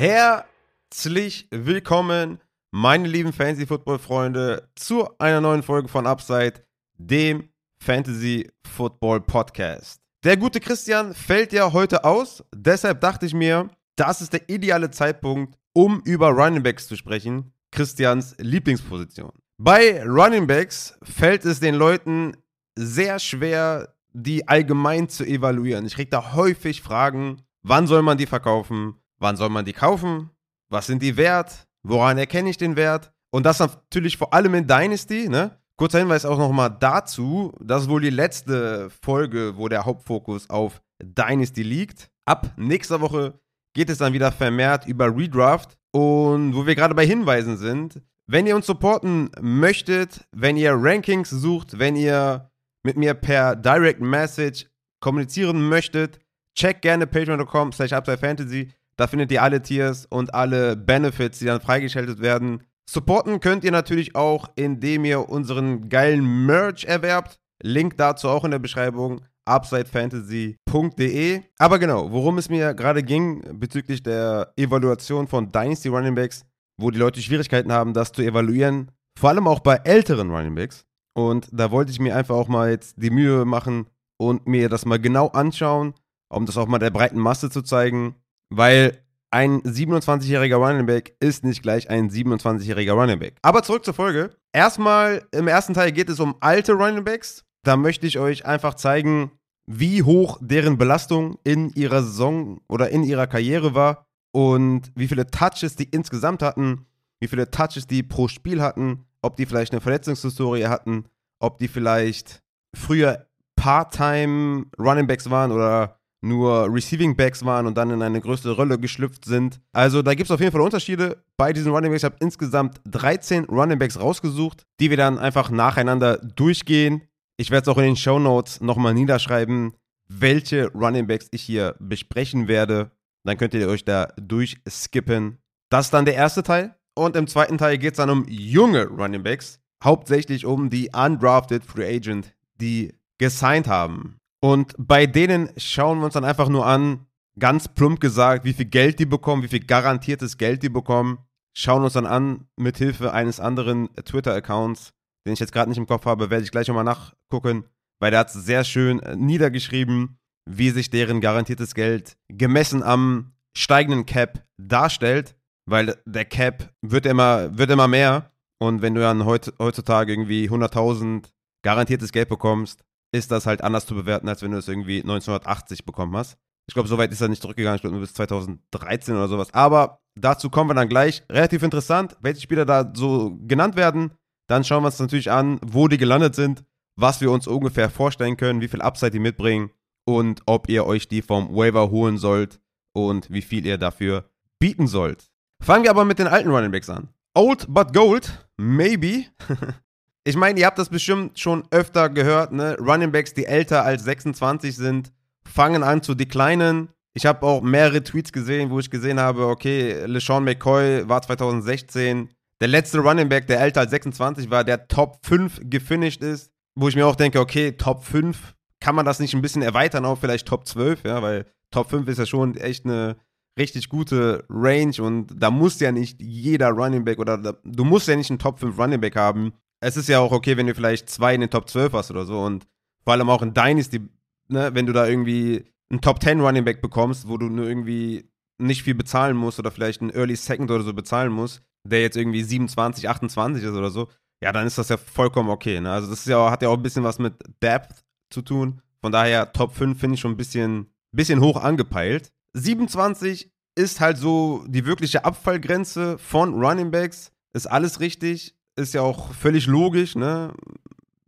Herzlich willkommen, meine lieben Fantasy Football Freunde, zu einer neuen Folge von Upside, dem Fantasy Football Podcast. Der gute Christian fällt ja heute aus, deshalb dachte ich mir, das ist der ideale Zeitpunkt, um über Running Backs zu sprechen, Christians Lieblingsposition. Bei Running Backs fällt es den Leuten sehr schwer, die allgemein zu evaluieren. Ich kriege da häufig Fragen, wann soll man die verkaufen, wann soll man die kaufen, was sind die wert, woran erkenne ich den Wert und das natürlich vor allem in Dynasty, ne? Kurzer Hinweis auch nochmal dazu, das ist wohl die letzte Folge, wo der Hauptfokus auf Dynasty liegt. Ab nächster Woche geht es dann wieder vermehrt über Redraft und wo wir gerade bei Hinweisen sind, wenn ihr uns supporten möchtet, wenn ihr Rankings sucht, wenn ihr mit mir per Direct Message kommunizieren möchtet, check gerne patreon.com slash fantasy. Da findet ihr alle Tiers und alle Benefits, die dann freigeschaltet werden. Supporten könnt ihr natürlich auch, indem ihr unseren geilen Merch erwerbt. Link dazu auch in der Beschreibung upsidefantasy.de. Aber genau, worum es mir gerade ging bezüglich der Evaluation von Dynasty Running Backs, wo die Leute Schwierigkeiten haben, das zu evaluieren, vor allem auch bei älteren Running Backs, und da wollte ich mir einfach auch mal jetzt die Mühe machen und mir das mal genau anschauen, um das auch mal der breiten Masse zu zeigen, weil ein 27-jähriger Running Back ist nicht gleich ein 27-jähriger Running Back. Aber zurück zur Folge. Erstmal im ersten Teil geht es um alte Running Backs. Da möchte ich euch einfach zeigen, wie hoch deren Belastung in ihrer Saison oder in ihrer Karriere war und wie viele Touches die insgesamt hatten, wie viele Touches die pro Spiel hatten ob die vielleicht eine Verletzungshistorie hatten, ob die vielleicht früher Part-Time Running Backs waren oder nur Receiving Backs waren und dann in eine größere Rolle geschlüpft sind. Also da gibt es auf jeden Fall Unterschiede bei diesen Running Backs. Ich habe insgesamt 13 Running Backs rausgesucht, die wir dann einfach nacheinander durchgehen. Ich werde es auch in den Show Notes nochmal niederschreiben, welche Running Backs ich hier besprechen werde. Dann könnt ihr euch da durchskippen. Das ist dann der erste Teil. Und im zweiten Teil geht es dann um junge Running Backs, hauptsächlich um die undrafted Free Agent, die gesigned haben. Und bei denen schauen wir uns dann einfach nur an, ganz plump gesagt, wie viel Geld die bekommen, wie viel garantiertes Geld die bekommen. Schauen uns dann an, mit Hilfe eines anderen Twitter-Accounts, den ich jetzt gerade nicht im Kopf habe, werde ich gleich nochmal nachgucken, weil der hat sehr schön äh, niedergeschrieben, wie sich deren garantiertes Geld gemessen am steigenden Cap darstellt weil der Cap wird immer, wird immer mehr. Und wenn du dann heut, heutzutage irgendwie 100.000 garantiertes Geld bekommst, ist das halt anders zu bewerten, als wenn du es irgendwie 1980 bekommen hast. Ich glaube, so weit ist er nicht zurückgegangen, ich glaube nur bis 2013 oder sowas. Aber dazu kommen wir dann gleich. Relativ interessant, welche Spieler da so genannt werden. Dann schauen wir uns natürlich an, wo die gelandet sind, was wir uns ungefähr vorstellen können, wie viel Upside die mitbringen und ob ihr euch die vom Waiver holen sollt und wie viel ihr dafür bieten sollt. Fangen wir aber mit den alten Running Backs an. Old but Gold, maybe. ich meine, ihr habt das bestimmt schon öfter gehört, ne? Running Backs, die älter als 26 sind, fangen an zu declinen. Ich habe auch mehrere Tweets gesehen, wo ich gesehen habe, okay, LeSean McCoy war 2016 der letzte Running Back, der älter als 26 war, der Top 5 gefinisht ist, wo ich mir auch denke, okay, Top 5, kann man das nicht ein bisschen erweitern auf vielleicht Top 12, ja, weil Top 5 ist ja schon echt eine richtig gute Range und da muss ja nicht jeder Running Back oder da, du musst ja nicht einen Top 5 Running Back haben. Es ist ja auch okay, wenn du vielleicht zwei in den Top 12 hast oder so und vor allem auch in Dynasty, ne, wenn du da irgendwie einen Top 10 Running Back bekommst, wo du nur irgendwie nicht viel bezahlen musst oder vielleicht einen Early Second oder so bezahlen musst, der jetzt irgendwie 27, 28 ist oder so, ja, dann ist das ja vollkommen okay. Ne? Also das ja, hat ja auch ein bisschen was mit Depth zu tun. Von daher Top 5 finde ich schon ein bisschen, bisschen hoch angepeilt. 27 ist halt so die wirkliche Abfallgrenze von Running Backs. Ist alles richtig, ist ja auch völlig logisch, ne?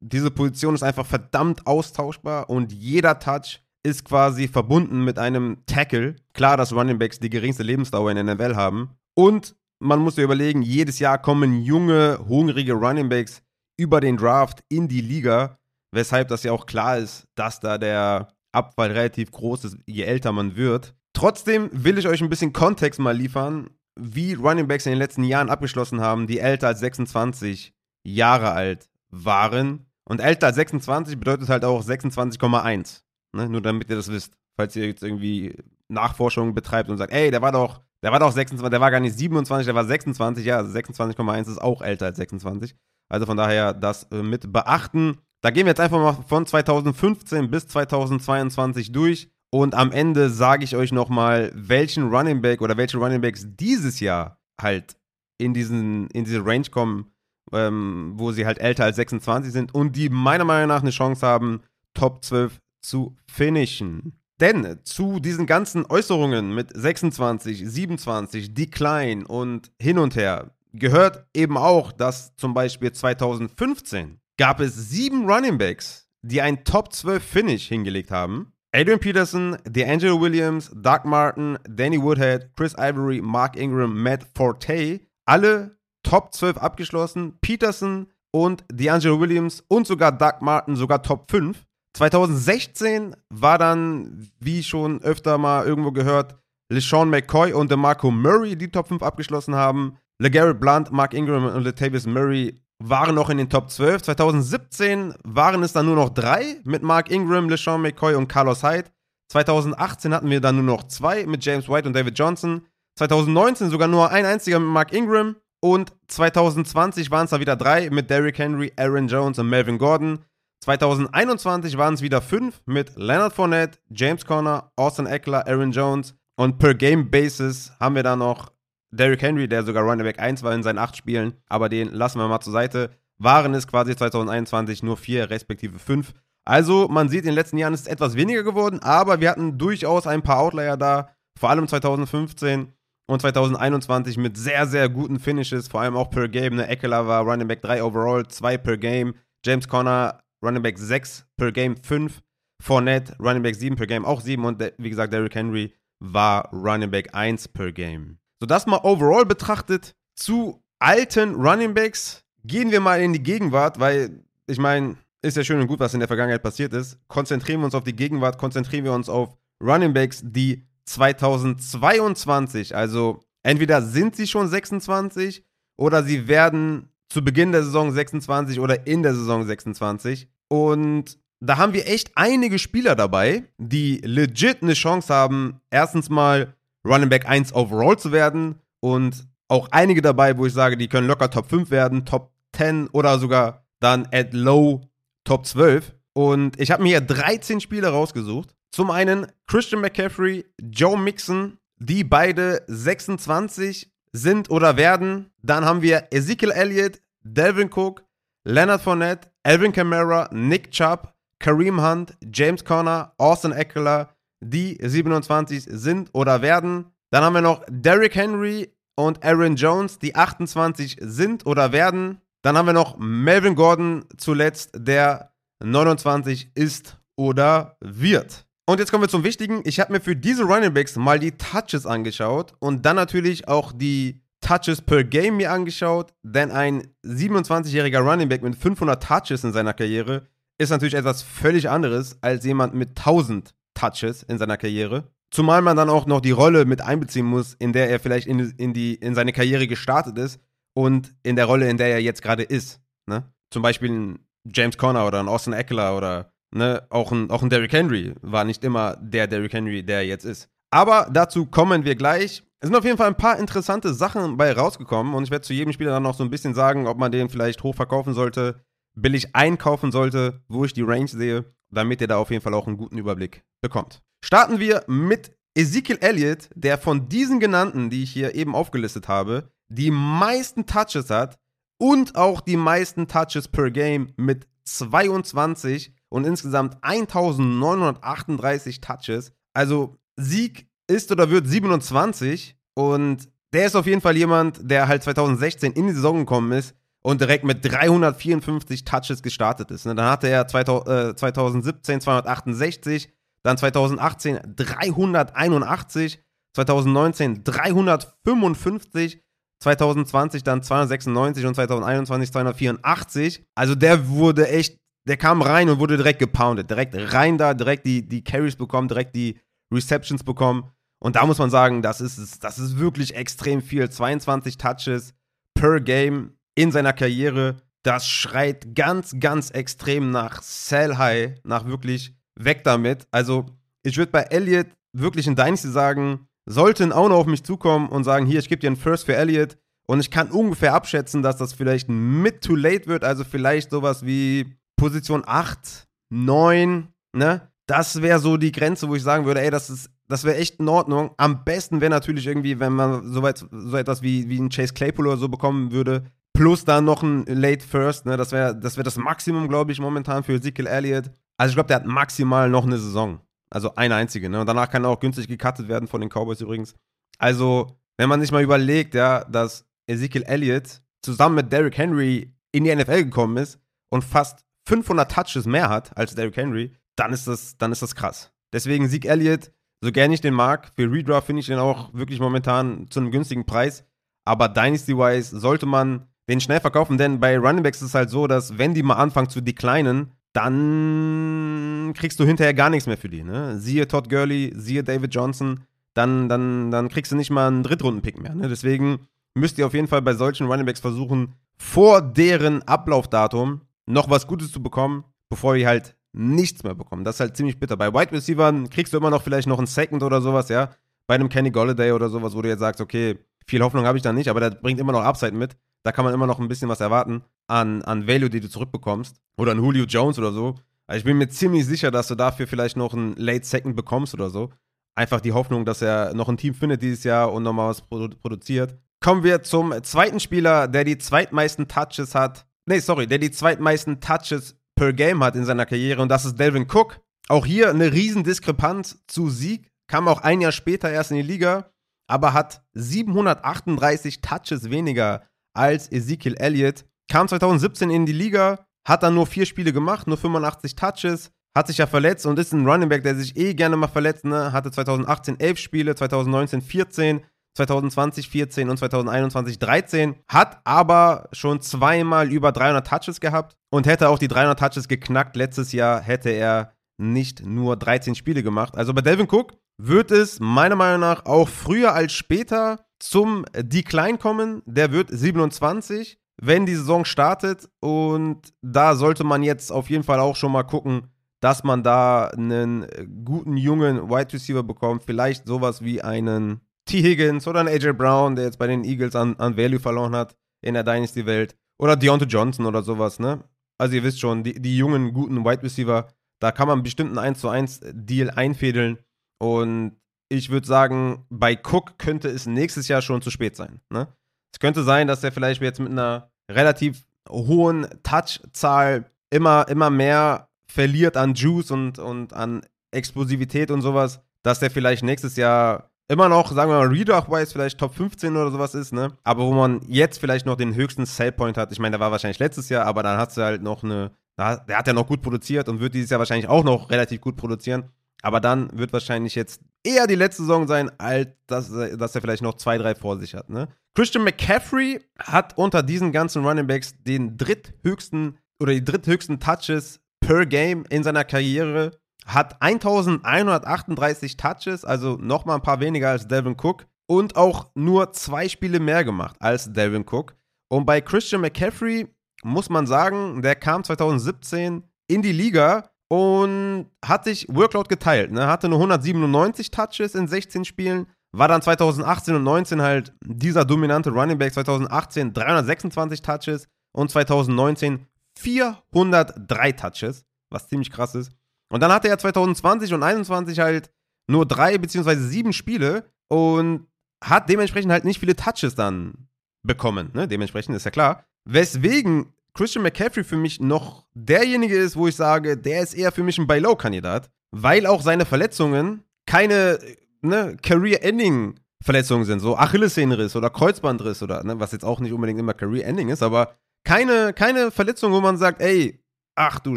Diese Position ist einfach verdammt austauschbar und jeder Touch ist quasi verbunden mit einem Tackle. Klar, dass Running Backs die geringste Lebensdauer in der NFL haben. Und man muss sich überlegen, jedes Jahr kommen junge, hungrige Running Backs über den Draft in die Liga, weshalb das ja auch klar ist, dass da der Abfall relativ groß ist, je älter man wird. Trotzdem will ich euch ein bisschen Kontext mal liefern, wie Running Backs in den letzten Jahren abgeschlossen haben, die älter als 26 Jahre alt waren. Und älter als 26 bedeutet halt auch 26,1. Ne? Nur damit ihr das wisst. Falls ihr jetzt irgendwie Nachforschungen betreibt und sagt, ey, der war doch Der war doch 26, der war gar nicht 27, der war 26, ja, 26,1 ist auch älter als 26. Also von daher das äh, mit beachten. Da gehen wir jetzt einfach mal von 2015 bis 2022 durch. Und am Ende sage ich euch nochmal, welchen Running Back oder welche Running Backs dieses Jahr halt in, diesen, in diese Range kommen, ähm, wo sie halt älter als 26 sind und die meiner Meinung nach eine Chance haben, Top 12 zu finishen. Denn zu diesen ganzen Äußerungen mit 26, 27, Decline und hin und her gehört eben auch, dass zum Beispiel 2015 gab es sieben Running Backs, die ein Top 12 Finish hingelegt haben. Adrian Peterson, DeAngelo Williams, Doug Martin, Danny Woodhead, Chris Ivory, Mark Ingram, Matt Forte, alle Top 12 abgeschlossen. Peterson und DeAngelo Williams und sogar Doug Martin sogar Top 5. 2016 war dann, wie schon öfter mal irgendwo gehört, LeSean McCoy und DeMarco Murray die Top 5 abgeschlossen haben. LeGarrette Blunt, Mark Ingram und Latavius Murray waren noch in den Top 12. 2017 waren es dann nur noch drei mit Mark Ingram, LeSean McCoy und Carlos Hyde. 2018 hatten wir dann nur noch zwei mit James White und David Johnson. 2019 sogar nur ein einziger mit Mark Ingram. Und 2020 waren es dann wieder drei mit Derrick Henry, Aaron Jones und Melvin Gordon. 2021 waren es wieder fünf mit Leonard Fournette, James Conner, Austin Eckler, Aaron Jones. Und per Game Basis haben wir dann noch Derrick Henry, der sogar Running Back 1 war in seinen acht Spielen, aber den lassen wir mal zur Seite. Waren es quasi 2021 nur vier, respektive fünf. Also, man sieht, in den letzten Jahren ist es etwas weniger geworden, aber wir hatten durchaus ein paar Outlier da, vor allem 2015 und 2021 mit sehr, sehr guten Finishes, vor allem auch per Game. Ne? Eckler war Running Back 3 overall, 2 per Game. James Conner Running Back 6 per Game, 5. Fournette Running Back 7 per Game, auch 7. Und wie gesagt, Derrick Henry war Running Back 1 per Game. So, das mal overall betrachtet. Zu alten Running Backs gehen wir mal in die Gegenwart, weil ich meine, ist ja schön und gut, was in der Vergangenheit passiert ist. Konzentrieren wir uns auf die Gegenwart, konzentrieren wir uns auf Running Backs, die 2022, also entweder sind sie schon 26 oder sie werden zu Beginn der Saison 26 oder in der Saison 26. Und da haben wir echt einige Spieler dabei, die legit eine Chance haben, erstens mal Running Back 1 overall zu werden und auch einige dabei, wo ich sage, die können locker Top 5 werden, Top 10 oder sogar dann at low Top 12. Und ich habe mir hier 13 Spieler rausgesucht. Zum einen Christian McCaffrey, Joe Mixon, die beide 26 sind oder werden. Dann haben wir Ezekiel Elliott, Delvin Cook, Leonard Fournette, Alvin Kamara, Nick Chubb, Kareem Hunt, James Conner, Austin Eckler, die 27 sind oder werden. Dann haben wir noch Derrick Henry und Aaron Jones, die 28 sind oder werden. Dann haben wir noch Melvin Gordon zuletzt, der 29 ist oder wird. Und jetzt kommen wir zum Wichtigen. Ich habe mir für diese Running Backs mal die Touches angeschaut und dann natürlich auch die Touches per Game mir angeschaut, denn ein 27-jähriger Running Back mit 500 Touches in seiner Karriere ist natürlich etwas völlig anderes als jemand mit 1000 Touches in seiner Karriere. Zumal man dann auch noch die Rolle mit einbeziehen muss, in der er vielleicht in, in, die, in seine Karriere gestartet ist und in der Rolle, in der er jetzt gerade ist. Ne? Zum Beispiel ein James Conner oder ein Austin Eckler oder ne, auch, ein, auch ein Derrick Henry war nicht immer der Derrick Henry, der er jetzt ist. Aber dazu kommen wir gleich. Es sind auf jeden Fall ein paar interessante Sachen bei rausgekommen und ich werde zu jedem Spieler dann noch so ein bisschen sagen, ob man den vielleicht hoch verkaufen sollte, billig einkaufen sollte, wo ich die Range sehe damit ihr da auf jeden Fall auch einen guten Überblick bekommt. Starten wir mit Ezekiel Elliott, der von diesen genannten, die ich hier eben aufgelistet habe, die meisten Touches hat und auch die meisten Touches per Game mit 22 und insgesamt 1938 Touches. Also Sieg ist oder wird 27 und der ist auf jeden Fall jemand, der halt 2016 in die Saison gekommen ist und direkt mit 354 Touches gestartet ist. Ne? Dann hatte er 2017 268, dann 2018 381, 2019 355, 2020 dann 296 und 2021 284. Also der wurde echt, der kam rein und wurde direkt gepoundet. Direkt rein da, direkt die, die Carries bekommen, direkt die Receptions bekommen. Und da muss man sagen, das ist, das ist wirklich extrem viel. 22 Touches per Game in seiner Karriere. Das schreit ganz, ganz extrem nach Sell High, nach wirklich weg damit. Also, ich würde bei Elliott wirklich in Dynasty sagen, sollten auch noch auf mich zukommen und sagen, hier, ich gebe dir einen First für Elliott und ich kann ungefähr abschätzen, dass das vielleicht mid to late wird, also vielleicht sowas wie Position 8, 9, ne? Das wäre so die Grenze, wo ich sagen würde, ey, das ist, das wäre echt in Ordnung. Am besten wäre natürlich irgendwie, wenn man so, weit, so etwas wie, wie ein Chase Claypool oder so bekommen würde, plus dann noch ein Late First, ne? Das wäre das, wär das Maximum, glaube ich, momentan für Ezekiel Elliott. Also ich glaube, der hat maximal noch eine Saison. Also eine einzige, ne? Und danach kann er auch günstig gecuttet werden von den Cowboys übrigens. Also, wenn man sich mal überlegt, ja, dass Ezekiel Elliott zusammen mit Derrick Henry in die NFL gekommen ist und fast 500 Touches mehr hat als Derrick Henry, dann ist das, dann ist das krass. Deswegen Sieg Elliott, so gerne ich den mag, für Redraft finde ich den auch wirklich momentan zu einem günstigen Preis. Aber Dynasty-wise sollte man den schnell verkaufen, denn bei Running Backs ist es halt so, dass wenn die mal anfangen zu declinen, dann kriegst du hinterher gar nichts mehr für die. Ne? Siehe Todd Gurley, siehe David Johnson, dann, dann, dann kriegst du nicht mal einen Drittrunden-Pick mehr. Ne? Deswegen müsst ihr auf jeden Fall bei solchen Runningbacks versuchen, vor deren Ablaufdatum noch was Gutes zu bekommen, bevor ihr halt nichts mehr bekommt. Das ist halt ziemlich bitter. Bei Wide Receivers kriegst du immer noch vielleicht noch einen Second oder sowas, ja. Bei einem Kenny Golladay oder sowas, wo du jetzt sagst, okay, viel Hoffnung habe ich da nicht, aber der bringt immer noch Upside mit. Da kann man immer noch ein bisschen was erwarten an, an Value, die du zurückbekommst. Oder ein Julio Jones oder so. Also ich bin mir ziemlich sicher, dass du dafür vielleicht noch einen Late Second bekommst oder so. Einfach die Hoffnung, dass er noch ein Team findet dieses Jahr und nochmal was produ produziert. Kommen wir zum zweiten Spieler, der die zweitmeisten Touches hat. Nee, sorry, der die zweitmeisten Touches per Game hat in seiner Karriere und das ist Delvin Cook. Auch hier eine Riesendiskrepanz zu Sieg. Kam auch ein Jahr später erst in die Liga, aber hat 738 Touches weniger als Ezekiel Elliott. Kam 2017 in die Liga, hat dann nur vier Spiele gemacht, nur 85 Touches, hat sich ja verletzt und ist ein Running Back, der sich eh gerne mal verletzt. Ne? Hatte 2018 11 Spiele, 2019 14, 2020 14 und 2021 13, hat aber schon zweimal über 300 Touches gehabt und hätte auch die 300 Touches geknackt. Letztes Jahr hätte er nicht nur 13 Spiele gemacht. Also bei Delvin Cook wird es meiner Meinung nach auch früher als später zum Decline kommen. Der wird 27, wenn die Saison startet und da sollte man jetzt auf jeden Fall auch schon mal gucken, dass man da einen guten jungen Wide Receiver bekommt. Vielleicht sowas wie einen T. Higgins oder ein AJ Brown, der jetzt bei den Eagles an, an Value verloren hat in der Dynasty-Welt. Oder Deontay Johnson oder sowas, ne? Also ihr wisst schon, die, die jungen, guten Wide Receiver, da kann man bestimmt einen 1 zu 1 Deal einfädeln. Und ich würde sagen, bei Cook könnte es nächstes Jahr schon zu spät sein. Ne? Es könnte sein, dass er vielleicht jetzt mit einer relativ hohen Touchzahl immer, immer mehr verliert an Juice und, und an Explosivität und sowas, dass der vielleicht nächstes Jahr immer noch, sagen wir mal, Redraft-wise vielleicht Top 15 oder sowas ist, ne? Aber wo man jetzt vielleicht noch den höchsten Sellpoint hat. Ich meine, der war wahrscheinlich letztes Jahr, aber dann hat du halt noch eine, der hat ja noch gut produziert und wird dieses Jahr wahrscheinlich auch noch relativ gut produzieren. Aber dann wird wahrscheinlich jetzt eher die letzte Saison sein, als dass, dass er vielleicht noch zwei, drei vor sich hat, ne? Christian McCaffrey hat unter diesen ganzen Running Backs den dritthöchsten oder die dritthöchsten Touches per Game in seiner Karriere hat 1138 Touches, also nochmal ein paar weniger als Delvin Cook und auch nur zwei Spiele mehr gemacht als Delvin Cook. Und bei Christian McCaffrey muss man sagen, der kam 2017 in die Liga und hat sich Workload geteilt. Ne? Hatte nur 197 Touches in 16 Spielen, war dann 2018 und 19 halt dieser dominante Running Back. 2018 326 Touches und 2019 403 Touches, was ziemlich krass ist. Und dann hatte er 2020 und 2021 halt nur drei beziehungsweise sieben Spiele und hat dementsprechend halt nicht viele Touches dann bekommen. Ne? Dementsprechend ist ja klar. Weswegen Christian McCaffrey für mich noch derjenige ist, wo ich sage, der ist eher für mich ein Buy-Low-Kandidat, weil auch seine Verletzungen keine ne, Career-Ending-Verletzungen sind, so Achillessehnenriss oder Kreuzbandriss oder, ne, was jetzt auch nicht unbedingt immer Career-Ending ist, aber keine, keine Verletzung, wo man sagt, ey, ach du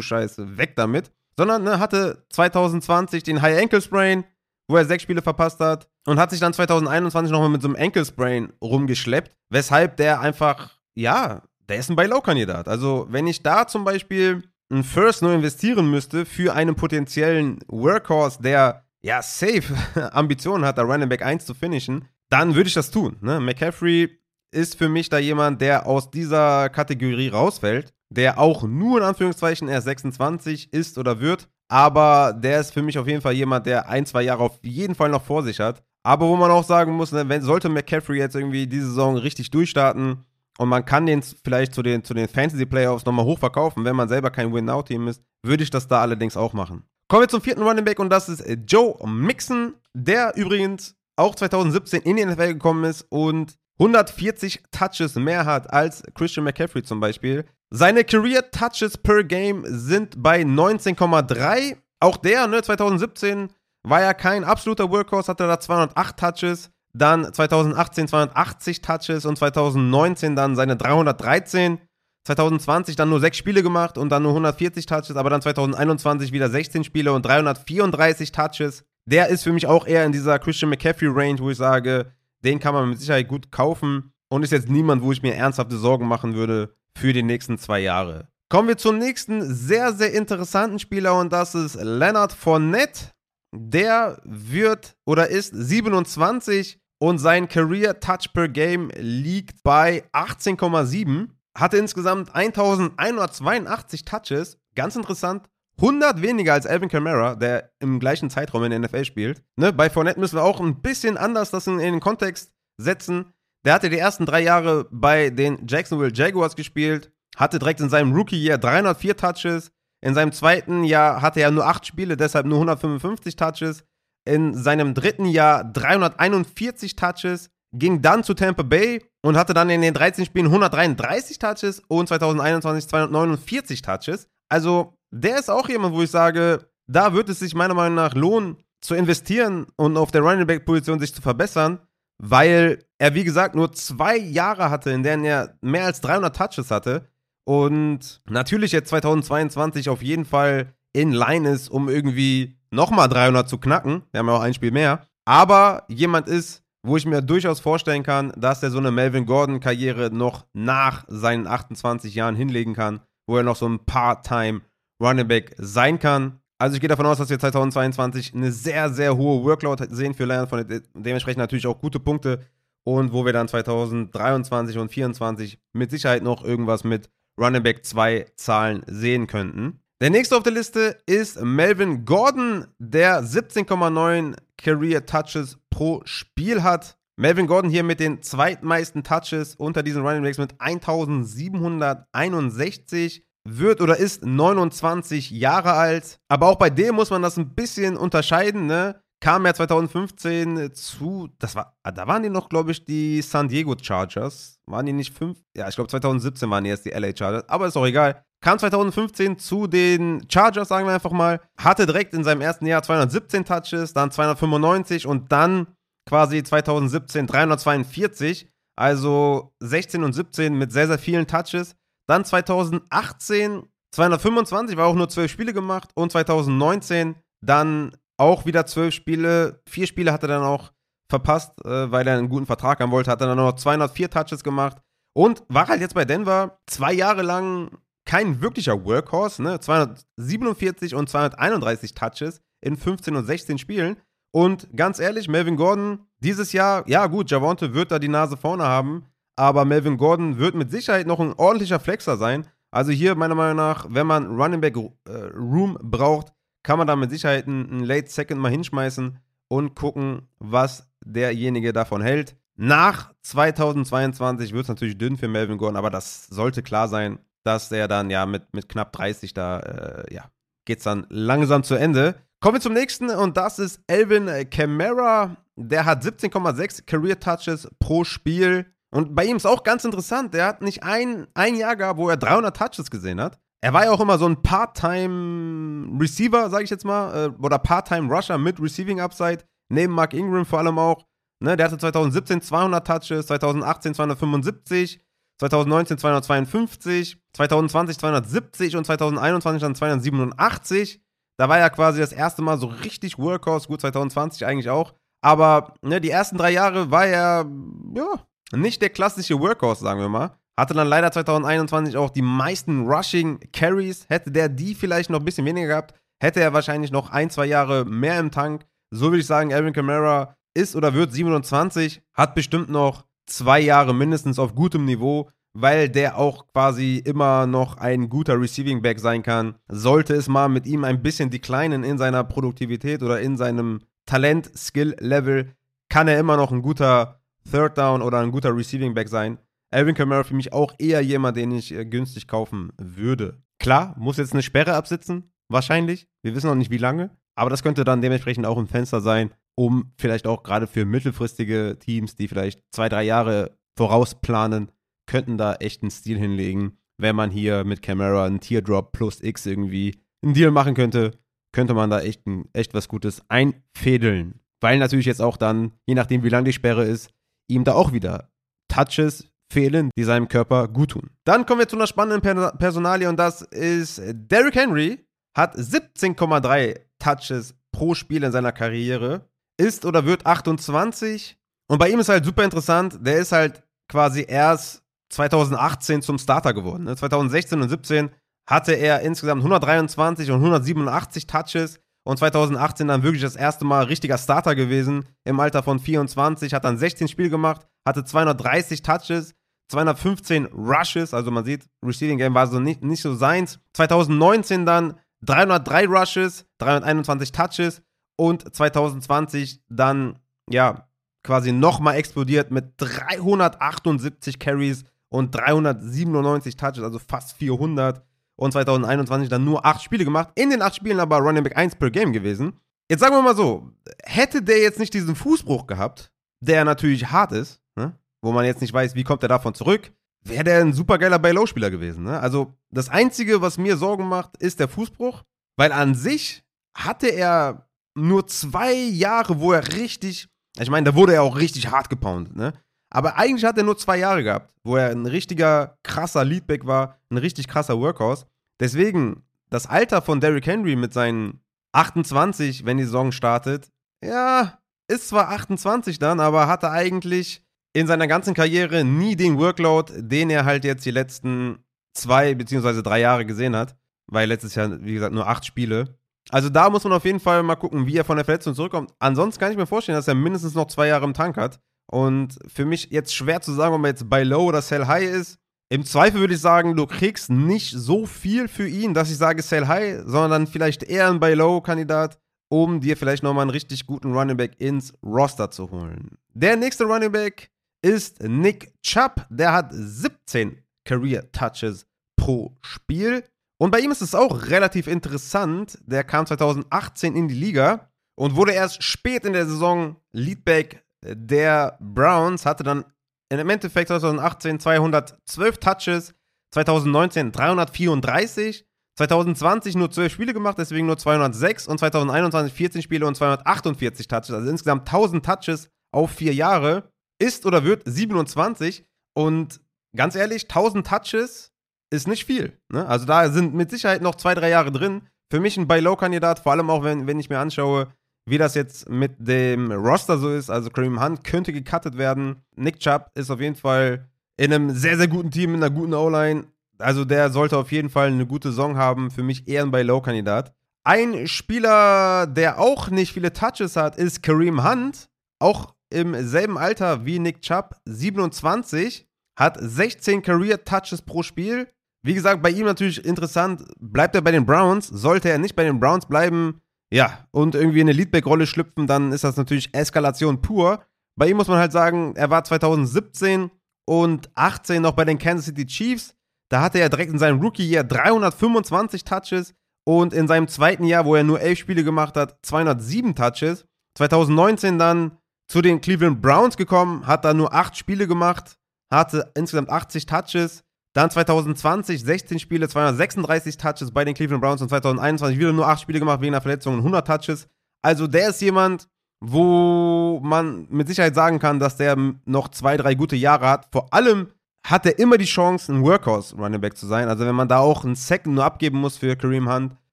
Scheiße, weg damit. Sondern ne, hatte 2020 den High Ankle Sprain, wo er sechs Spiele verpasst hat und hat sich dann 2021 nochmal mit so einem Ankle Sprain rumgeschleppt, weshalb der einfach, ja, der ist ein Buy-Low-Kandidat. Also, wenn ich da zum Beispiel ein First nur investieren müsste für einen potenziellen Workhorse, der ja safe Ambitionen hat, da Running Back 1 zu finishen, dann würde ich das tun. Ne? McCaffrey ist für mich da jemand, der aus dieser Kategorie rausfällt der auch nur in Anführungszeichen erst 26 ist oder wird. Aber der ist für mich auf jeden Fall jemand, der ein, zwei Jahre auf jeden Fall noch vor sich hat. Aber wo man auch sagen muss, ne, wenn, sollte McCaffrey jetzt irgendwie diese Saison richtig durchstarten und man kann den vielleicht zu den, zu den Fantasy-Playoffs nochmal hochverkaufen, wenn man selber kein Win-Now-Team ist, würde ich das da allerdings auch machen. Kommen wir zum vierten Running Back und das ist Joe Mixon, der übrigens auch 2017 in die NFL gekommen ist und 140 Touches mehr hat als Christian McCaffrey zum Beispiel. Seine Career Touches per Game sind bei 19,3. Auch der, ne, 2017 war ja kein absoluter Workhorse, hatte da 208 Touches. Dann 2018 280 Touches und 2019 dann seine 313. 2020 dann nur 6 Spiele gemacht und dann nur 140 Touches, aber dann 2021 wieder 16 Spiele und 334 Touches. Der ist für mich auch eher in dieser Christian McCaffrey Range, wo ich sage, den kann man mit Sicherheit gut kaufen und ist jetzt niemand, wo ich mir ernsthafte Sorgen machen würde für die nächsten zwei Jahre. Kommen wir zum nächsten sehr, sehr interessanten Spieler und das ist Leonard Fournette. Der wird oder ist 27 und sein Career Touch per Game liegt bei 18,7. Hatte insgesamt 1182 Touches. Ganz interessant. 100 weniger als Alvin Kamara, der im gleichen Zeitraum in der NFL spielt. Ne, bei Fournette müssen wir auch ein bisschen anders das in, in den Kontext setzen. Der hatte die ersten drei Jahre bei den Jacksonville Jaguars gespielt, hatte direkt in seinem Rookie-Jahr 304 Touches. In seinem zweiten Jahr hatte er nur 8 Spiele, deshalb nur 155 Touches. In seinem dritten Jahr 341 Touches, ging dann zu Tampa Bay und hatte dann in den 13 Spielen 133 Touches und 2021 249 Touches. Also der ist auch jemand, wo ich sage, da wird es sich meiner Meinung nach lohnen, zu investieren und auf der Running Back Position sich zu verbessern, weil er, wie gesagt, nur zwei Jahre hatte, in denen er mehr als 300 Touches hatte und natürlich jetzt 2022 auf jeden Fall in Line ist, um irgendwie nochmal 300 zu knacken. Wir haben ja auch ein Spiel mehr. Aber jemand ist, wo ich mir durchaus vorstellen kann, dass er so eine Melvin Gordon-Karriere noch nach seinen 28 Jahren hinlegen kann, wo er noch so ein Part-Time Running Back sein kann. Also ich gehe davon aus, dass wir 2022 eine sehr, sehr hohe Workload sehen für Lions, von dementsprechend natürlich auch gute Punkte und wo wir dann 2023 und 2024 mit Sicherheit noch irgendwas mit Running Back 2 Zahlen sehen könnten. Der nächste auf der Liste ist Melvin Gordon, der 17,9 Career Touches pro Spiel hat. Melvin Gordon hier mit den zweitmeisten Touches unter diesen Running Backs mit 1761 wird oder ist 29 Jahre alt. Aber auch bei dem muss man das ein bisschen unterscheiden, ne? Kam ja 2015 zu, das war, ah, da waren die noch, glaube ich, die San Diego Chargers. Waren die nicht fünf? Ja, ich glaube 2017 waren die erst die LA Chargers, aber ist auch egal. Kam 2015 zu den Chargers, sagen wir einfach mal. Hatte direkt in seinem ersten Jahr 217 Touches, dann 295 und dann quasi 2017 342. Also 16 und 17 mit sehr, sehr vielen Touches. Dann 2018 225, war auch nur 12 Spiele gemacht. Und 2019 dann auch wieder 12 Spiele. Vier Spiele hat er dann auch verpasst, äh, weil er einen guten Vertrag haben wollte. Hat er dann noch 204 Touches gemacht. Und war halt jetzt bei Denver zwei Jahre lang kein wirklicher Workhorse, ne? 247 und 231 Touches in 15 und 16 Spielen. Und ganz ehrlich, Melvin Gordon, dieses Jahr, ja gut, Javonte wird da die Nase vorne haben, aber Melvin Gordon wird mit Sicherheit noch ein ordentlicher Flexer sein. Also hier meiner Meinung nach, wenn man Running Back äh, Room braucht, kann man da mit Sicherheit einen Late Second mal hinschmeißen und gucken, was derjenige davon hält. Nach 2022 wird es natürlich dünn für Melvin Gordon, aber das sollte klar sein, dass der dann ja mit, mit knapp 30 da, äh, ja, geht es dann langsam zu Ende. Kommen wir zum nächsten und das ist Elvin Kamara. Der hat 17,6 Career Touches pro Spiel. Und bei ihm ist auch ganz interessant, der hat nicht ein, ein Jahr gehabt, wo er 300 Touches gesehen hat. Er war ja auch immer so ein Part-Time Receiver, sage ich jetzt mal, äh, oder Part-Time Rusher mit Receiving Upside, neben Mark Ingram vor allem auch. Ne, der hatte 2017 200 Touches, 2018 275, 2019 252, 2020 270 und 2021 dann 287. Da war ja quasi das erste Mal so richtig Workhorse, gut 2020 eigentlich auch. Aber ne, die ersten drei Jahre war er, ja, nicht der klassische Workhorse, sagen wir mal. Hatte dann leider 2021 auch die meisten Rushing Carries. Hätte der die vielleicht noch ein bisschen weniger gehabt, hätte er wahrscheinlich noch ein, zwei Jahre mehr im Tank. So würde ich sagen, Alvin Kamara ist oder wird 27, hat bestimmt noch zwei Jahre mindestens auf gutem Niveau, weil der auch quasi immer noch ein guter Receiving Back sein kann. Sollte es mal mit ihm ein bisschen declinen in seiner Produktivität oder in seinem Talent-Skill-Level, kann er immer noch ein guter Third Down oder ein guter Receiving Back sein. Alvin Kamara für mich auch eher jemand, den ich äh, günstig kaufen würde. Klar, muss jetzt eine Sperre absitzen, wahrscheinlich. Wir wissen noch nicht wie lange. Aber das könnte dann dementsprechend auch ein Fenster sein, um vielleicht auch gerade für mittelfristige Teams, die vielleicht zwei, drei Jahre vorausplanen, könnten da echt einen Stil hinlegen. Wenn man hier mit Camera einen Teardrop plus X irgendwie einen Deal machen könnte, könnte man da echt, ein, echt was Gutes einfädeln. Weil natürlich jetzt auch dann, je nachdem wie lang die Sperre ist, ihm da auch wieder Touches fehlen, die seinem Körper gut tun. Dann kommen wir zu einer spannenden Personalie und das ist Derrick Henry, hat 17,3 Touches pro Spiel in seiner Karriere, ist oder wird 28 und bei ihm ist halt super interessant, der ist halt quasi erst 2018 zum Starter geworden. Ne? 2016 und 17 hatte er insgesamt 123 und 187 Touches und 2018 dann wirklich das erste Mal richtiger Starter gewesen im Alter von 24, hat dann 16 Spiele gemacht, hatte 230 Touches, 215 Rushes, also man sieht, Receiving Game war so nicht, nicht so seins. 2019 dann 303 Rushes, 321 Touches und 2020 dann, ja, quasi nochmal explodiert mit 378 Carries und 397 Touches, also fast 400. Und 2021 dann nur 8 Spiele gemacht. In den 8 Spielen aber Running Back 1 per Game gewesen. Jetzt sagen wir mal so, hätte der jetzt nicht diesen Fußbruch gehabt, der natürlich hart ist, ne? wo man jetzt nicht weiß, wie kommt er davon zurück, wäre der ein supergeiler Buy-Low-Spieler gewesen. Ne? Also das Einzige, was mir Sorgen macht, ist der Fußbruch, weil an sich hatte er nur zwei Jahre, wo er richtig, ich meine, da wurde er auch richtig hart gepoundet, ne? Aber eigentlich hat er nur zwei Jahre gehabt, wo er ein richtiger krasser Leadback war, ein richtig krasser Workhorse. Deswegen, das Alter von Derrick Henry mit seinen 28, wenn die Saison startet, ja, ist zwar 28 dann, aber hatte eigentlich in seiner ganzen Karriere nie den Workload, den er halt jetzt die letzten zwei beziehungsweise drei Jahre gesehen hat, weil letztes Jahr, wie gesagt, nur acht Spiele. Also da muss man auf jeden Fall mal gucken, wie er von der Verletzung zurückkommt. Ansonsten kann ich mir vorstellen, dass er mindestens noch zwei Jahre im Tank hat. Und für mich jetzt schwer zu sagen, ob er jetzt bei Low oder Sell High ist. Im Zweifel würde ich sagen, du kriegst nicht so viel für ihn, dass ich sage Sell High, sondern vielleicht eher ein Buy Low Kandidat, um dir vielleicht nochmal einen richtig guten Running Back ins Roster zu holen. Der nächste Running Back ist Nick Chubb. Der hat 17 Career Touches pro Spiel. Und bei ihm ist es auch relativ interessant. Der kam 2018 in die Liga und wurde erst spät in der Saison Leadback der Browns. Hatte dann im Endeffekt 2018 212 Touches, 2019 334, 2020 nur 12 Spiele gemacht, deswegen nur 206 und 2021 14 Spiele und 248 Touches. Also insgesamt 1000 Touches auf vier Jahre ist oder wird 27 und ganz ehrlich, 1000 Touches ist nicht viel. Ne? Also da sind mit Sicherheit noch zwei, drei Jahre drin. Für mich ein Buy-Low-Kandidat, vor allem auch wenn, wenn ich mir anschaue, wie das jetzt mit dem Roster so ist. Also Kareem Hunt könnte gecuttet werden. Nick Chubb ist auf jeden Fall in einem sehr, sehr guten Team, in einer guten O-Line. Also der sollte auf jeden Fall eine gute Saison haben. Für mich eher ein Buy-Low-Kandidat. Ein Spieler, der auch nicht viele Touches hat, ist Kareem Hunt. Auch im selben Alter wie Nick Chubb, 27, hat 16 Career Touches pro Spiel. Wie gesagt, bei ihm natürlich interessant, bleibt er bei den Browns? Sollte er nicht bei den Browns bleiben, ja, und irgendwie in eine Leadback-Rolle schlüpfen, dann ist das natürlich Eskalation pur. Bei ihm muss man halt sagen, er war 2017 und 18 noch bei den Kansas City Chiefs. Da hatte er direkt in seinem Rookie-Jahr 325 Touches und in seinem zweiten Jahr, wo er nur 11 Spiele gemacht hat, 207 Touches. 2019 dann zu den Cleveland Browns gekommen, hat da nur 8 Spiele gemacht, hatte insgesamt 80 Touches. Dann 2020 16 Spiele, 236 Touches bei den Cleveland Browns und 2021 wieder nur 8 Spiele gemacht wegen einer Verletzung und 100 Touches. Also der ist jemand, wo man mit Sicherheit sagen kann, dass der noch zwei, drei gute Jahre hat. Vor allem hat er immer die Chance, ein Workhorse Running Back zu sein. Also wenn man da auch einen Second nur abgeben muss für Kareem Hunt,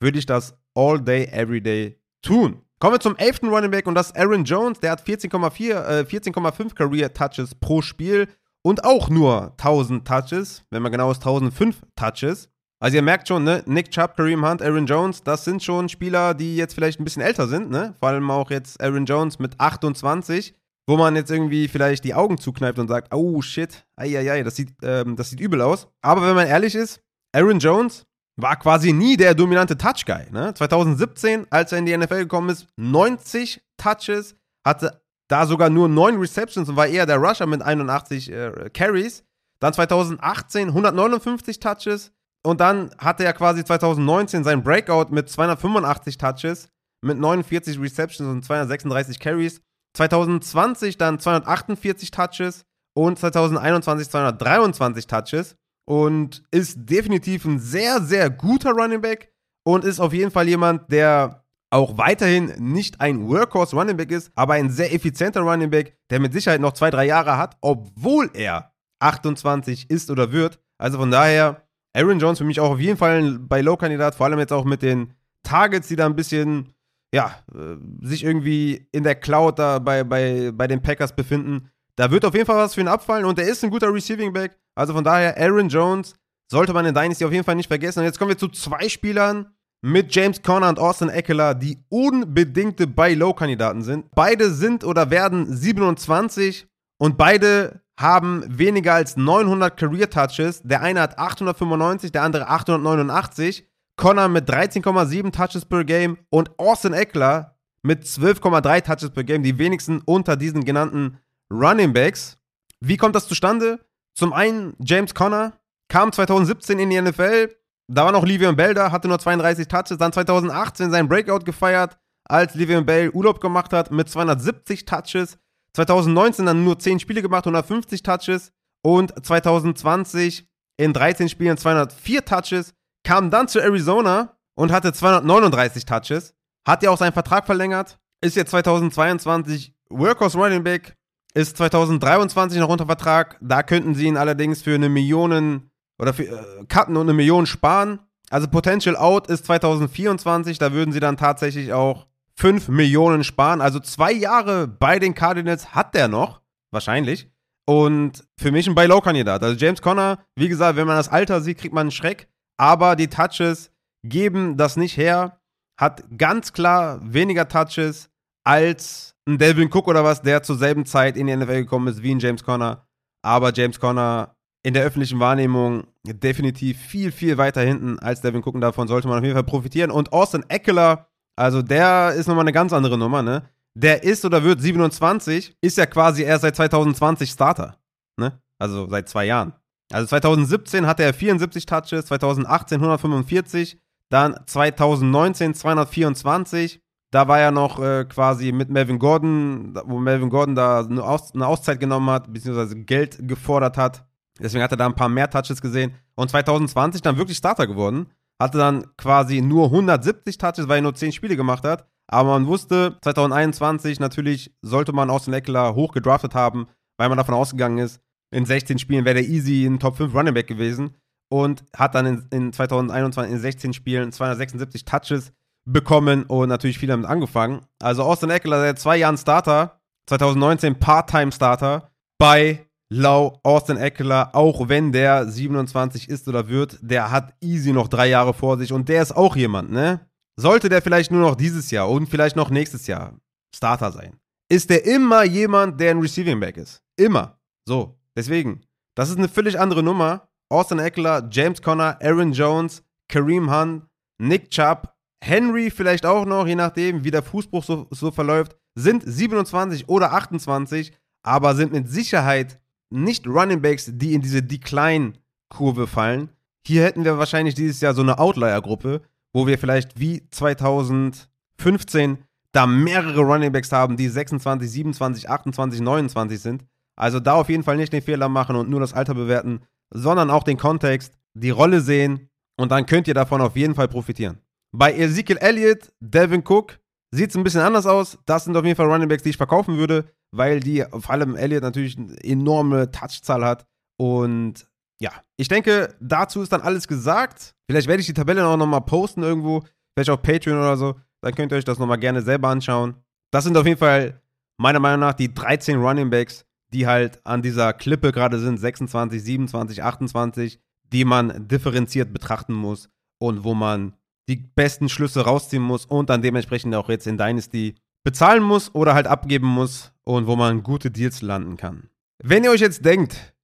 würde ich das all day, every day tun. Kommen wir zum elften Running Back und das ist Aaron Jones. Der hat 14,4, äh, 14,5 Career Touches pro Spiel und auch nur 1000 Touches, wenn man genau ist, 1005 Touches. Also ihr merkt schon, ne, Nick Chubb, Kareem Hunt, Aaron Jones, das sind schon Spieler, die jetzt vielleicht ein bisschen älter sind, ne? Vor allem auch jetzt Aaron Jones mit 28, wo man jetzt irgendwie vielleicht die Augen zukneift und sagt, oh shit, eieiei, das sieht, ähm, das sieht übel aus. Aber wenn man ehrlich ist, Aaron Jones war quasi nie der dominante Touch-Guy. Ne? 2017, als er in die NFL gekommen ist, 90 Touches, hatte da sogar nur 9 Receptions und war eher der Rusher mit 81 äh, Carries. Dann 2018 159 Touches. Und dann hatte er quasi 2019 sein Breakout mit 285 Touches, mit 49 Receptions und 236 Carries. 2020 dann 248 Touches und 2021 223 Touches und ist definitiv ein sehr, sehr guter Running Back und ist auf jeden Fall jemand, der auch weiterhin nicht ein Workhorse Running Back ist, aber ein sehr effizienter Running Back, der mit Sicherheit noch zwei, drei Jahre hat, obwohl er 28 ist oder wird. Also von daher, Aaron Jones für mich auch auf jeden Fall bei Low-Kandidat, vor allem jetzt auch mit den Targets, die da ein bisschen, ja, äh, sich irgendwie in der Cloud da bei, bei, bei den Packers befinden. Da wird auf jeden Fall was für ihn abfallen und er ist ein guter Receiving Back. Also von daher, Aaron Jones sollte man in Dynasty auf jeden Fall nicht vergessen. Und jetzt kommen wir zu zwei Spielern, mit James Conner und Austin Eckler, die unbedingte Buy-Low-Kandidaten sind. Beide sind oder werden 27 und beide haben weniger als 900 Career Touches. Der eine hat 895, der andere 889. Connor mit 13,7 Touches per Game und Austin Eckler mit 12,3 Touches per Game, die wenigsten unter diesen genannten Running Backs. Wie kommt das zustande? Zum einen James Conner kam 2017 in die NFL, da war noch Livian Bell da, hatte nur 32 Touches. Dann 2018 sein Breakout gefeiert, als Livian Bell Urlaub gemacht hat mit 270 Touches. 2019 dann nur 10 Spiele gemacht, 150 Touches. Und 2020 in 13 Spielen 204 Touches. Kam dann zu Arizona und hatte 239 Touches. Hat ja auch seinen Vertrag verlängert. Ist jetzt 2022 Workhorse Running Back. Ist 2023 noch unter Vertrag. Da könnten sie ihn allerdings für eine Millionen oder für, äh, cutten und eine Million sparen. Also Potential Out ist 2024, da würden sie dann tatsächlich auch 5 Millionen sparen. Also zwei Jahre bei den Cardinals hat der noch, wahrscheinlich. Und für mich ein Buy-Low-Kandidat. Also James Conner, wie gesagt, wenn man das Alter sieht, kriegt man einen Schreck. Aber die Touches geben das nicht her. Hat ganz klar weniger Touches als ein Delvin Cook oder was, der zur selben Zeit in die NFL gekommen ist wie ein James Conner. Aber James Conner in der öffentlichen Wahrnehmung definitiv viel, viel weiter hinten als Devin Cook. Und davon sollte man auf jeden Fall profitieren. Und Austin Eckler, also der ist nochmal eine ganz andere Nummer, ne? Der ist oder wird 27, ist ja quasi erst seit 2020 Starter, ne? Also seit zwei Jahren. Also 2017 hatte er 74 Touches, 2018 145, dann 2019 224. Da war er noch äh, quasi mit Melvin Gordon, wo Melvin Gordon da eine, Aus eine Auszeit genommen hat, beziehungsweise Geld gefordert hat. Deswegen hat er da ein paar mehr Touches gesehen. Und 2020 dann wirklich Starter geworden. Hatte dann quasi nur 170 Touches, weil er nur 10 Spiele gemacht hat. Aber man wusste, 2021 natürlich sollte man Austin Eckler hoch gedraftet haben, weil man davon ausgegangen ist, in 16 Spielen wäre der easy ein Top 5 Running Back gewesen. Und hat dann in, in 2021 in 16 Spielen 276 Touches bekommen und natürlich viel damit angefangen. Also Austin Eckler seit zwei Jahren Starter, 2019 Part-Time Starter bei Lau Austin Eckler, auch wenn der 27 ist oder wird, der hat easy noch drei Jahre vor sich und der ist auch jemand, ne? Sollte der vielleicht nur noch dieses Jahr und vielleicht noch nächstes Jahr Starter sein, ist der immer jemand, der ein Receiving Back ist. Immer. So. Deswegen, das ist eine völlig andere Nummer. Austin Eckler, James Conner, Aaron Jones, Kareem Hunt, Nick Chubb, Henry vielleicht auch noch, je nachdem, wie der Fußbruch so, so verläuft, sind 27 oder 28, aber sind mit Sicherheit nicht Running Backs, die in diese Decline-Kurve fallen. Hier hätten wir wahrscheinlich dieses Jahr so eine Outlier-Gruppe, wo wir vielleicht wie 2015 da mehrere Running Backs haben, die 26, 27, 28, 29 sind. Also da auf jeden Fall nicht den Fehler machen und nur das Alter bewerten, sondern auch den Kontext, die Rolle sehen und dann könnt ihr davon auf jeden Fall profitieren. Bei Ezekiel Elliott, Devin Cook sieht es ein bisschen anders aus. Das sind auf jeden Fall Running Backs, die ich verkaufen würde weil die, vor allem Elliott natürlich eine enorme Touchzahl hat. Und ja, ich denke, dazu ist dann alles gesagt. Vielleicht werde ich die Tabelle auch nochmal posten irgendwo, vielleicht auf Patreon oder so. Dann könnt ihr euch das nochmal gerne selber anschauen. Das sind auf jeden Fall meiner Meinung nach die 13 Running Backs, die halt an dieser Klippe gerade sind, 26, 27, 28, die man differenziert betrachten muss und wo man die besten Schlüsse rausziehen muss und dann dementsprechend auch jetzt in Dynasty bezahlen muss oder halt abgeben muss und wo man gute Deals landen kann. Wenn ihr euch jetzt denkt,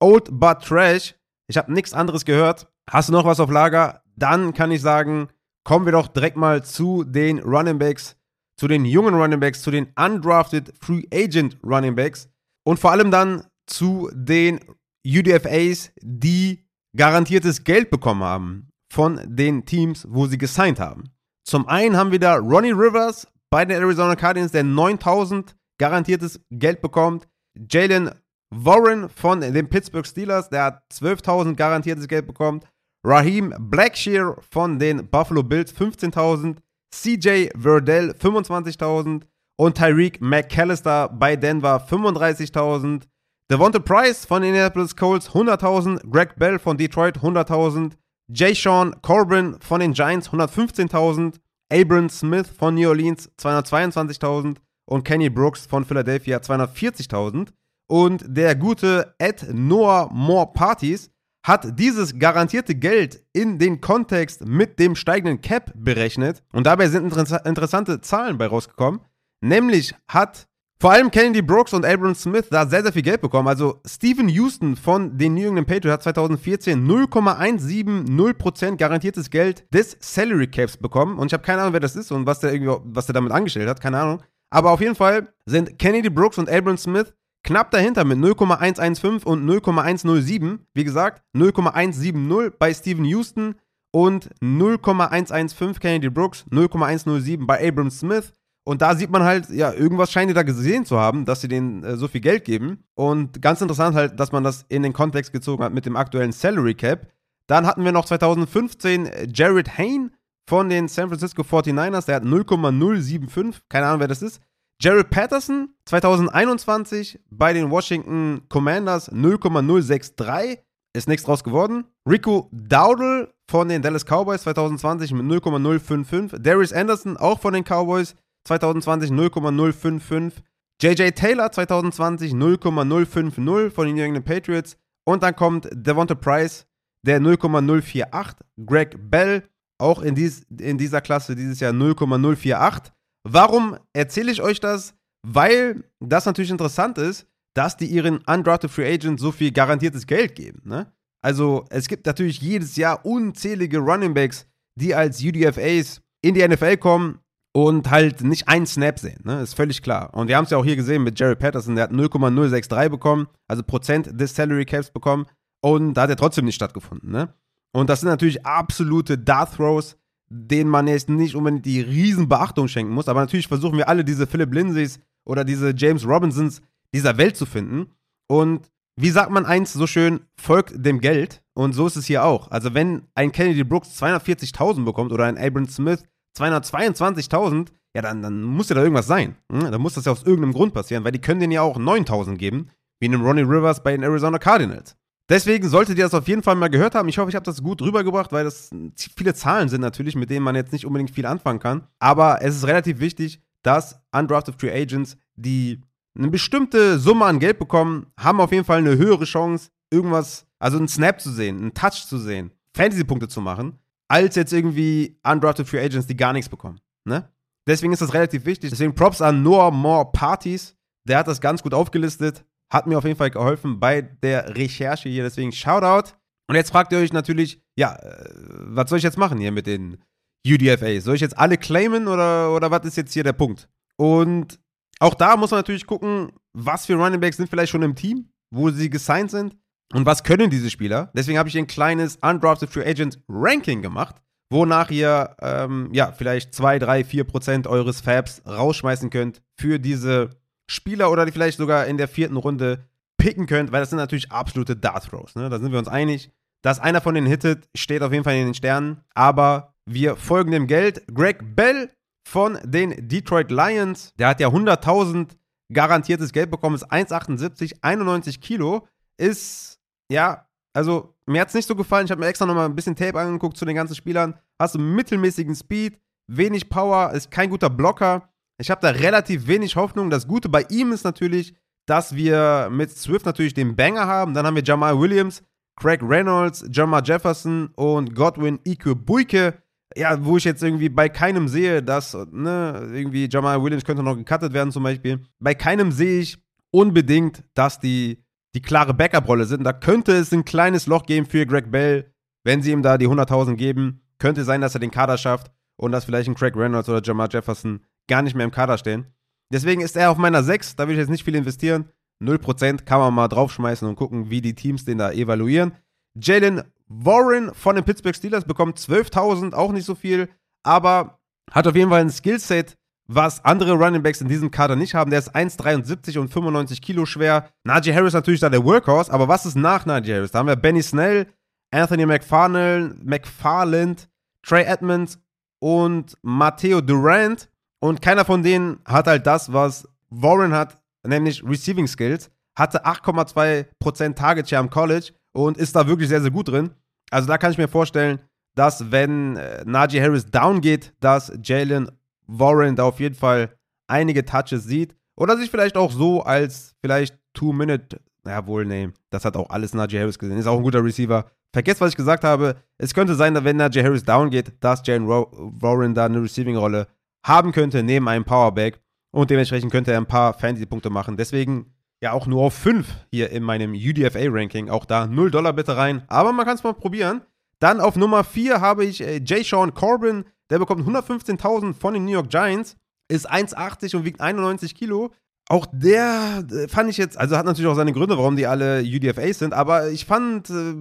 old but trash, ich habe nichts anderes gehört, hast du noch was auf Lager? Dann kann ich sagen, kommen wir doch direkt mal zu den Running Backs zu den jungen Running Backs, zu den undrafted Free Agent Running Backs und vor allem dann zu den UDFAs, die garantiertes Geld bekommen haben von den Teams, wo sie gesigned haben. Zum einen haben wir da Ronnie Rivers bei den Arizona Cardinals, der 9000 garantiertes Geld bekommt. Jalen Warren von den Pittsburgh Steelers, der hat 12.000 garantiertes Geld bekommt. Raheem Blackshear von den Buffalo Bills 15.000. CJ Verdell 25.000 und Tyreek McAllister bei Denver 35.000. Devonta Price von Indianapolis Colts 100.000, Greg Bell von Detroit 100.000, Jay Sean Corbin von den Giants 115.000, Abram Smith von New Orleans 222.000 und Kenny Brooks von Philadelphia 240.000. Und der gute Ed Noah More Parties hat dieses garantierte Geld in den Kontext mit dem steigenden Cap berechnet. Und dabei sind inter interessante Zahlen bei rausgekommen. Nämlich hat vor allem Kennedy Brooks und Abram Smith da sehr, sehr viel Geld bekommen. Also Stephen Houston von den New England Patriots hat 2014 0,170% garantiertes Geld des Salary Caps bekommen. Und ich habe keine Ahnung, wer das ist und was der, irgendwie, was der damit angestellt hat. Keine Ahnung. Aber auf jeden Fall sind Kennedy Brooks und Abram Smith knapp dahinter mit 0,115 und 0,107. Wie gesagt, 0,170 bei Stephen Houston und 0,115 Kennedy Brooks, 0,107 bei Abram Smith. Und da sieht man halt, ja, irgendwas scheinen die da gesehen zu haben, dass sie denen äh, so viel Geld geben. Und ganz interessant halt, dass man das in den Kontext gezogen hat mit dem aktuellen Salary Cap. Dann hatten wir noch 2015 äh, Jared Hain von den San Francisco 49ers, der hat 0,075, keine Ahnung, wer das ist. Jared Patterson 2021 bei den Washington Commanders 0,063, ist nichts draus geworden. Rico Dowdle von den Dallas Cowboys 2020 mit 0,055. Darius Anderson auch von den Cowboys 2020 0,055. JJ Taylor 2020 0,050 von den New England Patriots. Und dann kommt Devonta Price, der 0,048. Greg Bell, auch in, dies, in dieser Klasse dieses Jahr 0,048. Warum erzähle ich euch das? Weil das natürlich interessant ist, dass die ihren Undrafted Free Agents so viel garantiertes Geld geben. Ne? Also es gibt natürlich jedes Jahr unzählige Running Backs, die als UDFAs in die NFL kommen und halt nicht einen Snap sehen, ne? Ist völlig klar. Und wir haben es ja auch hier gesehen mit Jerry Patterson, der hat 0,063 bekommen, also Prozent des Salary Caps bekommen und da hat er trotzdem nicht stattgefunden, ne? Und das sind natürlich absolute Dart Throws, denen man jetzt nicht unbedingt die Riesenbeachtung schenken muss, aber natürlich versuchen wir alle diese Philip Lindsays oder diese James Robinsons dieser Welt zu finden und wie sagt man eins so schön, folgt dem Geld. Und so ist es hier auch. Also, wenn ein Kennedy Brooks 240.000 bekommt oder ein Abram Smith 222.000, ja, dann, dann muss ja da irgendwas sein. Hm? Dann muss das ja aus irgendeinem Grund passieren, weil die können denen ja auch 9.000 geben, wie einem Ronnie Rivers bei den Arizona Cardinals. Deswegen solltet ihr das auf jeden Fall mal gehört haben. Ich hoffe, ich habe das gut rübergebracht, weil das viele Zahlen sind natürlich, mit denen man jetzt nicht unbedingt viel anfangen kann. Aber es ist relativ wichtig, dass Undrafted Free Agents, die eine bestimmte Summe an Geld bekommen, haben auf jeden Fall eine höhere Chance, irgendwas, also einen Snap zu sehen, einen Touch zu sehen, Fantasy-Punkte zu machen, als jetzt irgendwie undrafted Free Agents, die gar nichts bekommen. Ne? Deswegen ist das relativ wichtig. Deswegen Props an Noah More Parties. Der hat das ganz gut aufgelistet. Hat mir auf jeden Fall geholfen bei der Recherche hier. Deswegen Shoutout. Und jetzt fragt ihr euch natürlich, ja, äh, was soll ich jetzt machen hier mit den UDFA? Soll ich jetzt alle claimen oder, oder was ist jetzt hier der Punkt? Und auch da muss man natürlich gucken, was für Running Backs sind vielleicht schon im Team, wo sie gesigned sind. Und was können diese Spieler? Deswegen habe ich ein kleines Undrafted Free Agent Ranking gemacht, wonach ihr ähm, ja vielleicht 2, 3, 4 Prozent eures Fabs rausschmeißen könnt für diese Spieler oder die vielleicht sogar in der vierten Runde picken könnt, weil das sind natürlich absolute Dart Throws. Ne? Da sind wir uns einig. Dass einer von denen hittet, steht auf jeden Fall in den Sternen. Aber wir folgen dem Geld. Greg Bell von den Detroit Lions, der hat ja 100.000 garantiertes Geld bekommen, ist 1,78, 91 Kilo, ist ja, also mir hat es nicht so gefallen. Ich habe mir extra nochmal ein bisschen Tape angeguckt zu den ganzen Spielern. Hast du mittelmäßigen Speed, wenig Power, ist kein guter Blocker. Ich habe da relativ wenig Hoffnung. Das Gute bei ihm ist natürlich, dass wir mit Swift natürlich den Banger haben. Dann haben wir Jamal Williams, Craig Reynolds, Jamal Jefferson und Godwin Ike Buike. Ja, wo ich jetzt irgendwie bei keinem sehe, dass, ne, irgendwie Jamal Williams könnte noch gecuttet werden zum Beispiel. Bei keinem sehe ich unbedingt, dass die die klare Backup-Rolle sind. Da könnte es ein kleines Loch geben für Greg Bell, wenn sie ihm da die 100.000 geben. Könnte sein, dass er den Kader schafft und dass vielleicht ein Craig Reynolds oder Jamal Jefferson gar nicht mehr im Kader stehen. Deswegen ist er auf meiner 6, da will ich jetzt nicht viel investieren. 0% kann man mal draufschmeißen und gucken, wie die Teams den da evaluieren. Jalen Warren von den Pittsburgh Steelers bekommt 12.000, auch nicht so viel, aber hat auf jeden Fall ein Skillset, was andere Running Backs in diesem Kader nicht haben. Der ist 1,73 und 95 Kilo schwer. Najee Harris natürlich da der Workhorse, aber was ist nach Najee Harris? Da haben wir Benny Snell, Anthony McFarland, McFarland Trey Edmonds und Matteo Durant. Und keiner von denen hat halt das, was Warren hat, nämlich Receiving Skills. Hatte 8,2% Target Share am College und ist da wirklich sehr, sehr gut drin. Also da kann ich mir vorstellen, dass wenn äh, Najee Harris down geht, dass Jalen Warren da auf jeden Fall einige Touches sieht. Oder sich vielleicht auch so als vielleicht Two-Minute, ja wohl, nee, das hat auch alles Najee Harris gesehen. Ist auch ein guter Receiver. Vergesst, was ich gesagt habe. Es könnte sein, dass wenn Najee Harris down geht, dass Jalen Warren da eine Receiving-Rolle haben könnte neben einem Powerback. Und dementsprechend könnte er ein paar Fantasy-Punkte machen. Deswegen ja auch nur auf 5 hier in meinem UDFA-Ranking. Auch da 0 Dollar bitte rein. Aber man kann es mal probieren. Dann auf Nummer 4 habe ich äh, Jay Sean Corbin. Der bekommt 115.000 von den New York Giants. Ist 1,80 und wiegt 91 Kilo. Auch der äh, fand ich jetzt, also hat natürlich auch seine Gründe, warum die alle UDFAs sind, aber ich fand äh,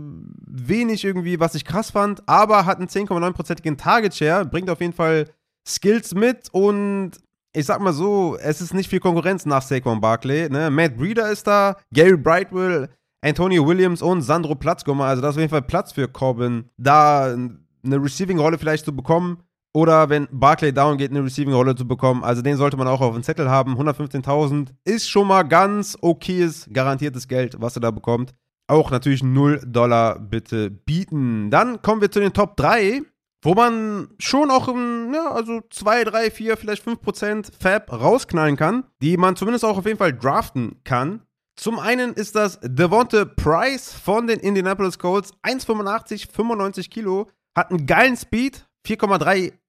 wenig irgendwie, was ich krass fand, aber hat einen 10,9%igen Target Share, bringt auf jeden Fall Skills mit und ich sag mal so, es ist nicht viel Konkurrenz nach Saquon Barkley. Ne? Matt Breeder ist da, Gary Brightwell, Antonio Williams und Sandro Platzgummer. Also da ist auf jeden Fall Platz für Corbin, da eine Receiving-Rolle vielleicht zu bekommen. Oder wenn Barclay down geht, eine Receiving-Rolle zu bekommen. Also den sollte man auch auf dem Zettel haben. 115.000 ist schon mal ganz okayes, garantiertes Geld, was er da bekommt. Auch natürlich 0 Dollar bitte bieten. Dann kommen wir zu den Top 3 wo man schon auch ja, also 2, 3, 4, vielleicht 5% Fab rausknallen kann, die man zumindest auch auf jeden Fall draften kann. Zum einen ist das Devonte Price von den Indianapolis Colts, 1,85, 95 Kilo, hat einen geilen Speed,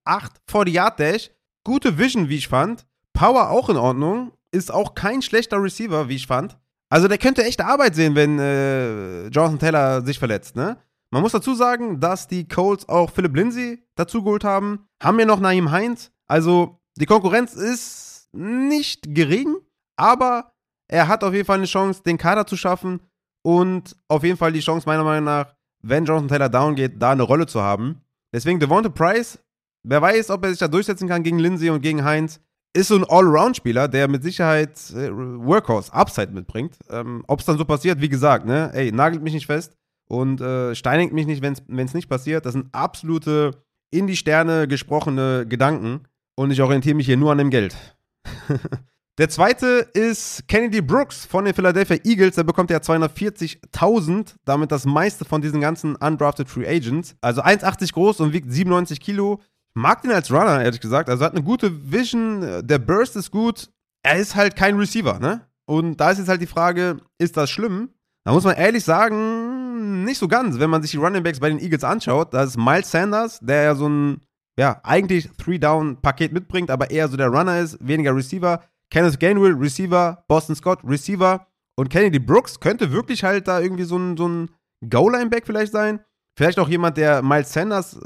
4,38 vor die Yard Dash, gute Vision, wie ich fand, Power auch in Ordnung, ist auch kein schlechter Receiver, wie ich fand. Also der könnte echt Arbeit sehen, wenn äh, Jonathan Taylor sich verletzt, ne? Man muss dazu sagen, dass die Colts auch Philip Lindsay dazugeholt haben. Haben wir noch Naim Heinz. Also die Konkurrenz ist nicht gering, aber er hat auf jeden Fall eine Chance, den Kader zu schaffen und auf jeden Fall die Chance, meiner Meinung nach, wenn Jonathan Taylor down geht, da eine Rolle zu haben. Deswegen Devonta Price, wer weiß, ob er sich da durchsetzen kann gegen Lindsay und gegen Heinz, ist so ein Allround-Spieler, der mit Sicherheit äh, Workhorse, Upside mitbringt. Ähm, ob es dann so passiert, wie gesagt, ne, ey, nagelt mich nicht fest und äh, steinigt mich nicht, wenn es nicht passiert. Das sind absolute in die Sterne gesprochene Gedanken und ich orientiere mich hier nur an dem Geld. der zweite ist Kennedy Brooks von den Philadelphia Eagles. Der bekommt ja 240.000, damit das meiste von diesen ganzen undrafted Free Agents. Also 1,80 groß und wiegt 97 Kilo. Mag den als Runner, ehrlich gesagt. Also hat eine gute Vision, der Burst ist gut. Er ist halt kein Receiver, ne? Und da ist jetzt halt die Frage, ist das schlimm? Da muss man ehrlich sagen, nicht so ganz. Wenn man sich die Running Backs bei den Eagles anschaut, da ist Miles Sanders, der ja so ein, ja, eigentlich Three-Down-Paket mitbringt, aber eher so der Runner ist, weniger Receiver. Kenneth Gainwell, Receiver. Boston Scott, Receiver. Und Kennedy Brooks könnte wirklich halt da irgendwie so ein, so ein Goal-Line-Back vielleicht sein. Vielleicht auch jemand, der Miles Sanders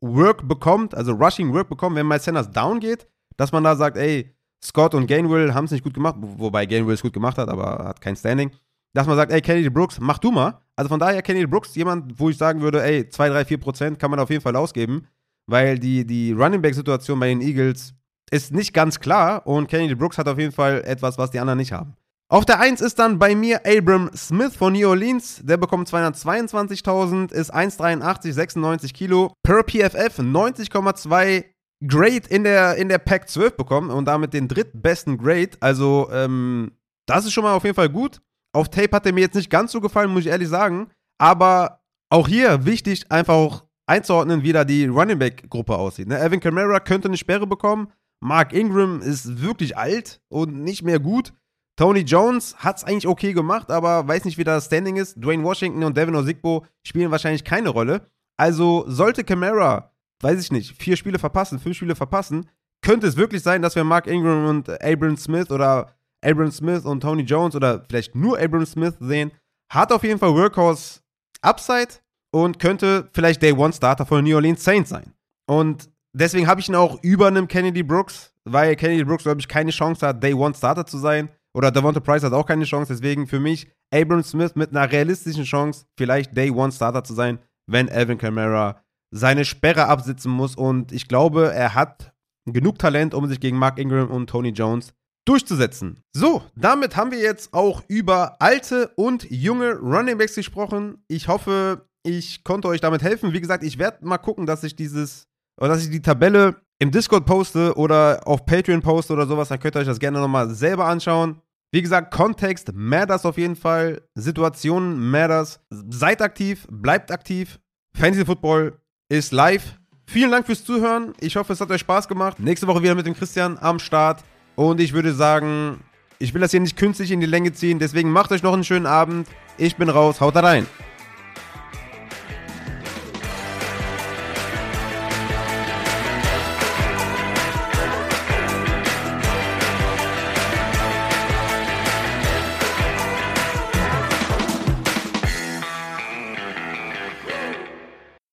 Work bekommt, also Rushing Work bekommt, wenn Miles Sanders down geht, dass man da sagt, ey, Scott und Gainwell haben es nicht gut gemacht, wobei Gainwell es gut gemacht hat, aber hat kein Standing dass man sagt, ey, Kennedy Brooks, mach du mal. Also von daher, Kennedy Brooks, jemand, wo ich sagen würde, ey, 2, 3, 4 Prozent kann man auf jeden Fall ausgeben, weil die, die Running Back-Situation bei den Eagles ist nicht ganz klar und Kennedy Brooks hat auf jeden Fall etwas, was die anderen nicht haben. Auf der 1 ist dann bei mir Abram Smith von New Orleans. Der bekommt 222.000, ist 1,83, 96 Kilo. Per PFF 90,2 Grade in der, in der Pack 12 bekommen und damit den drittbesten Grade. Also, ähm, das ist schon mal auf jeden Fall gut. Auf Tape hat er mir jetzt nicht ganz so gefallen, muss ich ehrlich sagen. Aber auch hier wichtig, einfach auch einzuordnen, wie da die Running Back-Gruppe aussieht. Ne? Evan Kamara könnte eine Sperre bekommen. Mark Ingram ist wirklich alt und nicht mehr gut. Tony Jones hat es eigentlich okay gemacht, aber weiß nicht, wie das Standing ist. Dwayne Washington und Devin Osigbo spielen wahrscheinlich keine Rolle. Also sollte Kamara, weiß ich nicht, vier Spiele verpassen, fünf Spiele verpassen, könnte es wirklich sein, dass wir Mark Ingram und Abram Smith oder Abram Smith und Tony Jones oder vielleicht nur Abram Smith sehen, hat auf jeden Fall Workhorse Upside und könnte vielleicht Day One Starter von New Orleans Saints sein. Und deswegen habe ich ihn auch über einem Kennedy Brooks, weil Kennedy Brooks, glaube ich, keine Chance hat, Day One Starter zu sein. Oder Devonta Price hat auch keine Chance. Deswegen für mich Abram Smith mit einer realistischen Chance, vielleicht Day One Starter zu sein, wenn Alvin Kamara seine Sperre absitzen muss. Und ich glaube, er hat genug Talent, um sich gegen Mark Ingram und Tony Jones durchzusetzen. So, damit haben wir jetzt auch über alte und junge Running Backs gesprochen. Ich hoffe, ich konnte euch damit helfen. Wie gesagt, ich werde mal gucken, dass ich dieses, oder dass ich die Tabelle im Discord poste oder auf Patreon poste oder sowas. Dann könnt ihr euch das gerne nochmal selber anschauen. Wie gesagt, Kontext matters auf jeden Fall. Situationen matters. Seid aktiv, bleibt aktiv. Fantasy Football ist live. Vielen Dank fürs Zuhören. Ich hoffe, es hat euch Spaß gemacht. Nächste Woche wieder mit dem Christian am Start. Und ich würde sagen, ich will das hier nicht künstlich in die Länge ziehen. Deswegen macht euch noch einen schönen Abend. Ich bin raus. Haut rein.